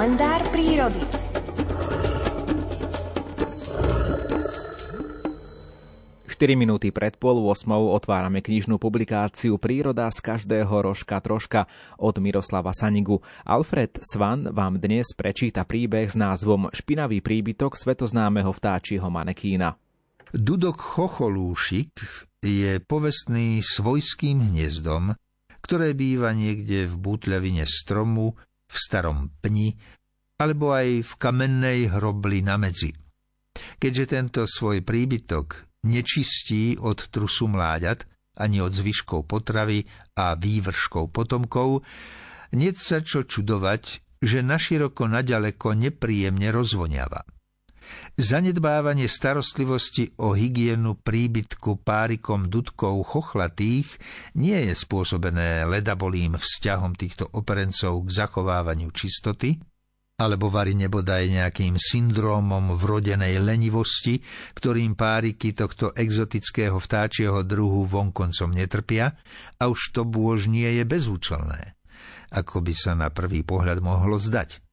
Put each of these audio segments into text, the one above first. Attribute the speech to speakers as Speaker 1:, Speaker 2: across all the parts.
Speaker 1: Kalendár prírody.
Speaker 2: Štyri minúty pred pol 8 otvárame knižnú publikáciu Príroda z každého rožka troška od Miroslava Sanigu. Alfred Svan vám dnes prečíta príbeh s názvom Špinavý príbytok svetoznámeho vtáčieho manekína.
Speaker 3: Dudok chocholúšik je povestný svojským hniezdom, ktoré býva niekde v bútľavine stromu, v starom pni, alebo aj v kamennej hrobli na medzi. Keďže tento svoj príbytok nečistí od trusu mláďat, ani od zvyškov potravy a vývrškov potomkov, nie sa čo čudovať, že naširoko naďaleko nepríjemne rozvoniava. Zanedbávanie starostlivosti o hygienu príbytku párikom dudkov chochlatých nie je spôsobené ledabolým vzťahom týchto operencov k zachovávaniu čistoty, alebo vari nebodaj nejakým syndrómom vrodenej lenivosti, ktorým páriky tohto exotického vtáčieho druhu vonkoncom netrpia, a už to bôž nie je bezúčelné, ako by sa na prvý pohľad mohlo zdať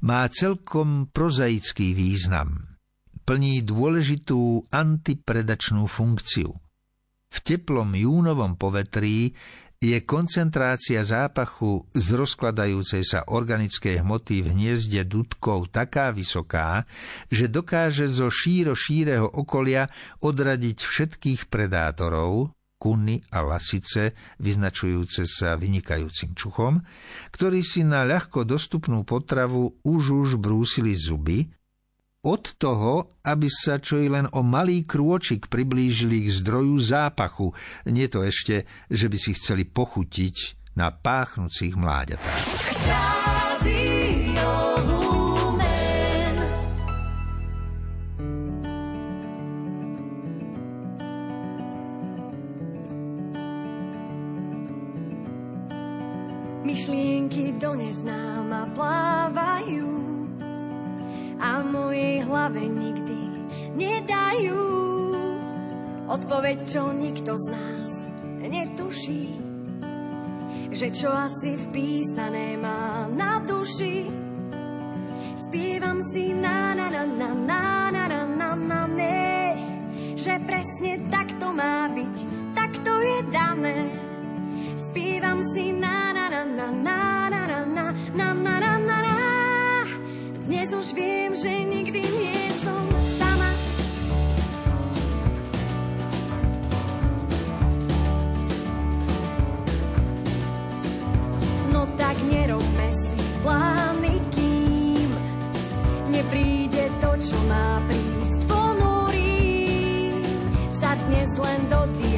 Speaker 3: má celkom prozaický význam. Plní dôležitú antipredačnú funkciu. V teplom júnovom povetrí je koncentrácia zápachu z rozkladajúcej sa organickej hmoty v hniezde dudkov taká vysoká, že dokáže zo šíro šíreho okolia odradiť všetkých predátorov, kuny a lasice, vyznačujúce sa vynikajúcim čuchom, ktorí si na ľahko dostupnú potravu už už brúsili zuby, od toho, aby sa čo i len o malý krôčik priblížili k zdroju zápachu, nie to ešte, že by si chceli pochutiť na páchnúcich mláďatách.
Speaker 4: Myšlienky do neznáma plávajú a mojej hlave nikdy nedajú odpoveď, čo nikto z nás netuší, že čo asi vpísané má na duši. Spievam si na na na na na na na na na že presne tak to má byť, tak to je dané. už viem, že nikdy nie som sama. No tak nerobme si plány, kým nepríde to, čo má prísť. Ponúrim sa dnes len do tých